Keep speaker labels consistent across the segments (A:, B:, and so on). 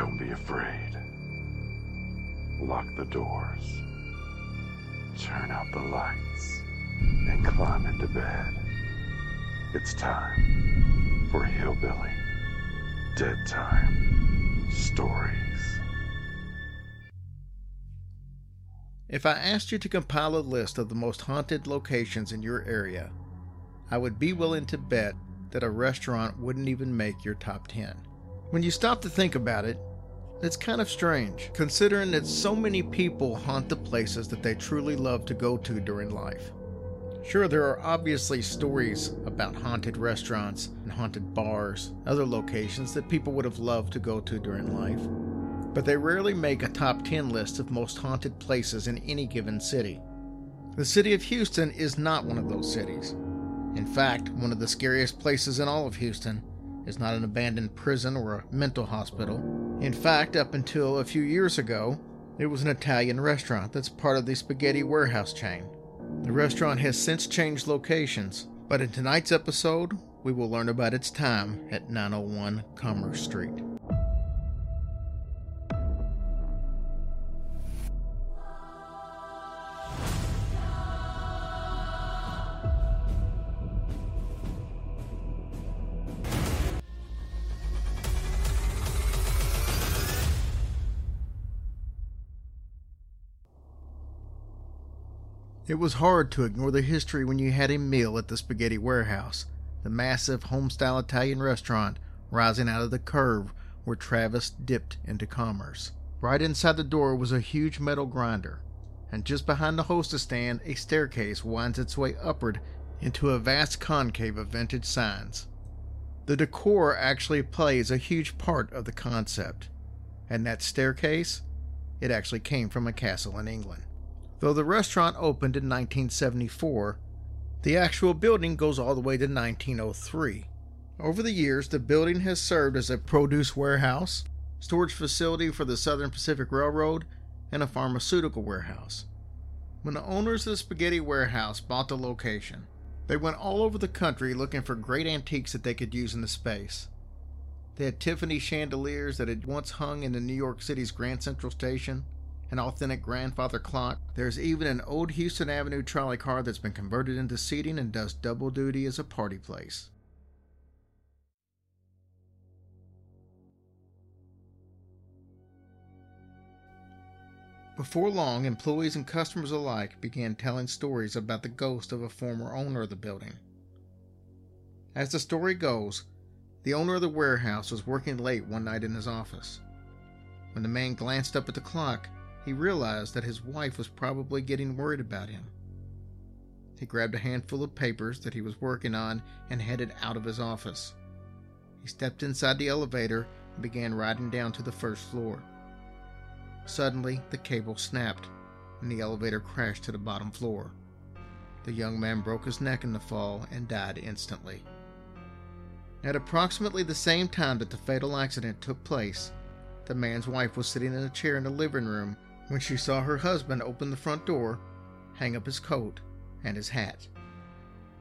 A: Don't be afraid. Lock the doors. Turn out the lights. And climb into bed. It's time for Hillbilly Dead Time Stories.
B: If I asked you to compile a list of the most haunted locations in your area, I would be willing to bet that a restaurant wouldn't even make your top 10. When you stop to think about it, it's kind of strange, considering that so many people haunt the places that they truly love to go to during life. Sure, there are obviously stories about haunted restaurants and haunted bars, other locations that people would have loved to go to during life, but they rarely make a top 10 list of most haunted places in any given city. The city of Houston is not one of those cities. In fact, one of the scariest places in all of Houston is not an abandoned prison or a mental hospital. In fact, up until a few years ago, it was an Italian restaurant that's part of the Spaghetti Warehouse chain. The restaurant has since changed locations, but in tonight's episode, we will learn about its time at 901 Commerce Street. It was hard to ignore the history when you had a meal at the Spaghetti Warehouse, the massive home-style Italian restaurant rising out of the curve where Travis dipped into commerce. Right inside the door was a huge metal grinder, and just behind the hostess stand, a staircase winds its way upward into a vast concave of vintage signs. The decor actually plays a huge part of the concept, and that staircase, it actually came from a castle in England. Though the restaurant opened in 1974, the actual building goes all the way to 1903. Over the years, the building has served as a produce warehouse, storage facility for the Southern Pacific Railroad, and a pharmaceutical warehouse. When the owners of the Spaghetti Warehouse bought the location, they went all over the country looking for great antiques that they could use in the space. They had Tiffany chandeliers that had once hung in the New York City's Grand Central Station, an authentic grandfather clock. There's even an old Houston Avenue trolley car that's been converted into seating and does double duty as a party place. Before long, employees and customers alike began telling stories about the ghost of a former owner of the building. As the story goes, the owner of the warehouse was working late one night in his office. When the man glanced up at the clock, he realized that his wife was probably getting worried about him. He grabbed a handful of papers that he was working on and headed out of his office. He stepped inside the elevator and began riding down to the first floor. Suddenly, the cable snapped and the elevator crashed to the bottom floor. The young man broke his neck in the fall and died instantly. At approximately the same time that the fatal accident took place, the man's wife was sitting in a chair in the living room when she saw her husband open the front door, hang up his coat and his hat.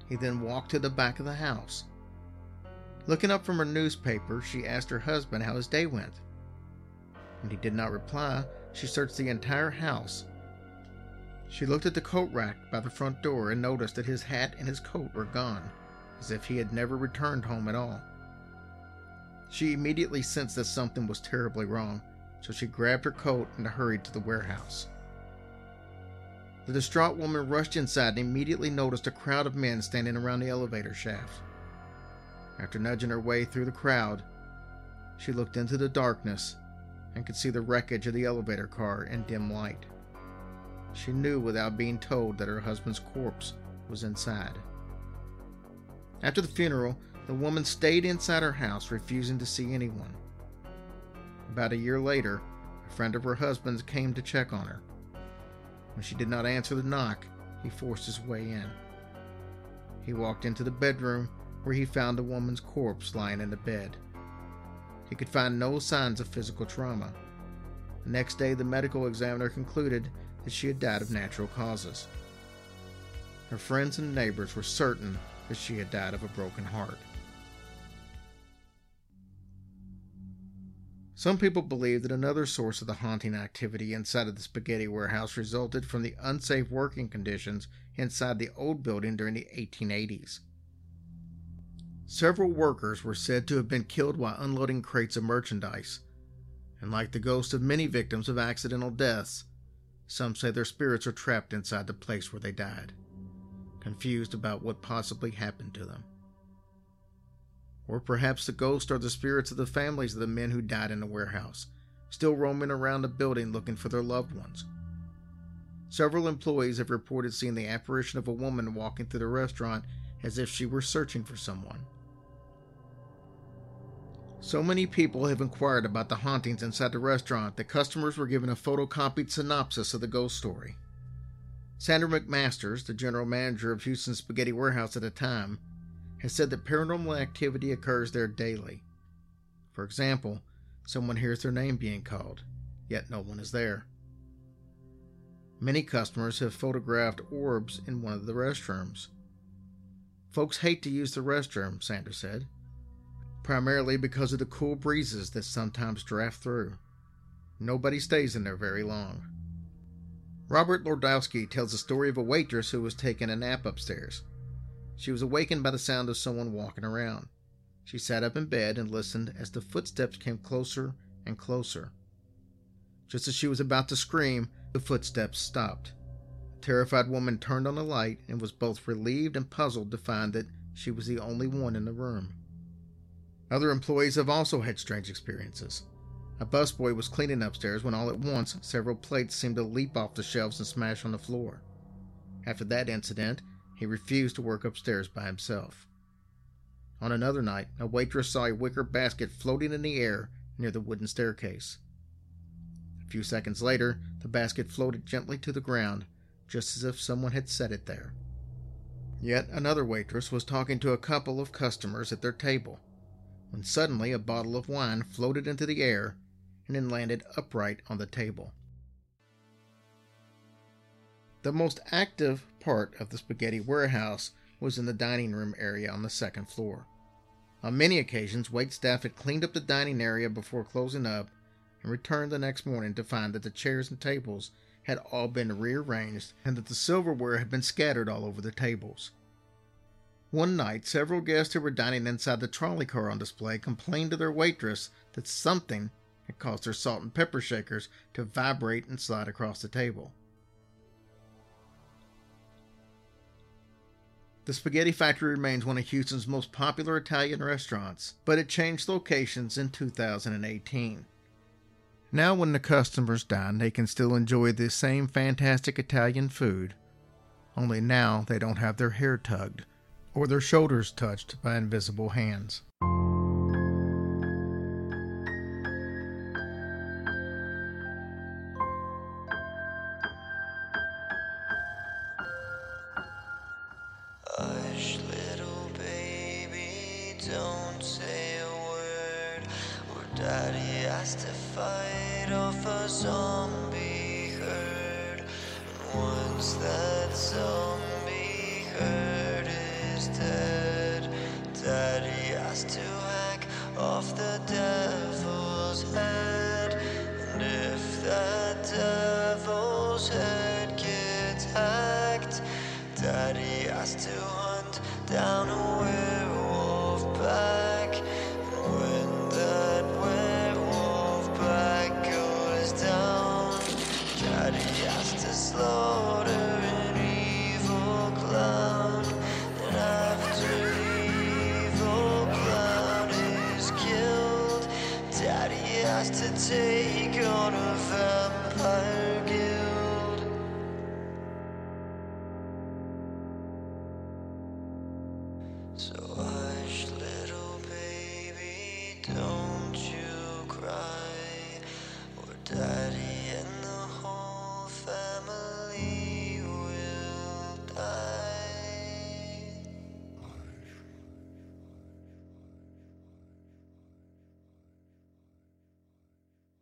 B: He then walked to the back of the house. Looking up from her newspaper, she asked her husband how his day went. When he did not reply, she searched the entire house. She looked at the coat rack by the front door and noticed that his hat and his coat were gone, as if he had never returned home at all. She immediately sensed that something was terribly wrong so she grabbed her coat and hurried to the warehouse. The distraught woman rushed inside and immediately noticed a crowd of men standing around the elevator shaft. After nudging her way through the crowd, she looked into the darkness and could see the wreckage of the elevator car in dim light. She knew without being told that her husband's corpse was inside. After the funeral, the woman stayed inside her house, refusing to see anyone. About a year later, a friend of her husband's came to check on her. When she did not answer the knock, he forced his way in. He walked into the bedroom where he found the woman's corpse lying in the bed. He could find no signs of physical trauma. The next day, the medical examiner concluded that she had died of natural causes. Her friends and neighbors were certain that she had died of a broken heart. Some people believe that another source of the haunting activity inside of the spaghetti warehouse resulted from the unsafe working conditions inside the old building during the 1880s. Several workers were said to have been killed while unloading crates of merchandise, and like the ghosts of many victims of accidental deaths, some say their spirits are trapped inside the place where they died, confused about what possibly happened to them. Or perhaps the ghosts are the spirits of the families of the men who died in the warehouse, still roaming around the building looking for their loved ones. Several employees have reported seeing the apparition of a woman walking through the restaurant as if she were searching for someone. So many people have inquired about the hauntings inside the restaurant that customers were given a photocopied synopsis of the ghost story. Sandra McMasters, the general manager of Houston's Spaghetti Warehouse at the time, has said that paranormal activity occurs there daily. For example, someone hears their name being called, yet no one is there. Many customers have photographed orbs in one of the restrooms. Folks hate to use the restroom, Sanders said, primarily because of the cool breezes that sometimes draft through. Nobody stays in there very long. Robert Wlodarski tells the story of a waitress who was taking a nap upstairs. She was awakened by the sound of someone walking around. She sat up in bed and listened as the footsteps came closer and closer. Just as she was about to scream, the footsteps stopped. The terrified woman turned on the light and was both relieved and puzzled to find that she was the only one in the room. Other employees have also had strange experiences. A busboy was cleaning upstairs when all at once several plates seemed to leap off the shelves and smash on the floor. After that incident, he refused to work upstairs by himself. On another night, a waitress saw a wicker basket floating in the air near the wooden staircase. A few seconds later, the basket floated gently to the ground, just as if someone had set it there. Yet another waitress was talking to a couple of customers at their table, when suddenly a bottle of wine floated into the air and then landed upright on the table. The most active part of the spaghetti warehouse was in the dining room area on the second floor. On many occasions, wait staff had cleaned up the dining area before closing up and returned the next morning to find that the chairs and tables had all been rearranged and that the silverware had been scattered all over the tables. One night, several guests who were dining inside the trolley car on display complained to their waitress that something had caused their salt and pepper shakers to vibrate and slide across the table. The Spaghetti Factory remains one of Houston's most popular Italian restaurants, but it changed locations in 2018. Now, when the customers dine, they can still enjoy the same fantastic Italian food, only now they don't have their hair tugged or their shoulders touched by invisible hands.
C: zombie herd. And once that zombie herd is dead, Daddy has to hack off the devil's head. And if that devil's head gets hacked, Daddy has to hunt down a way. So I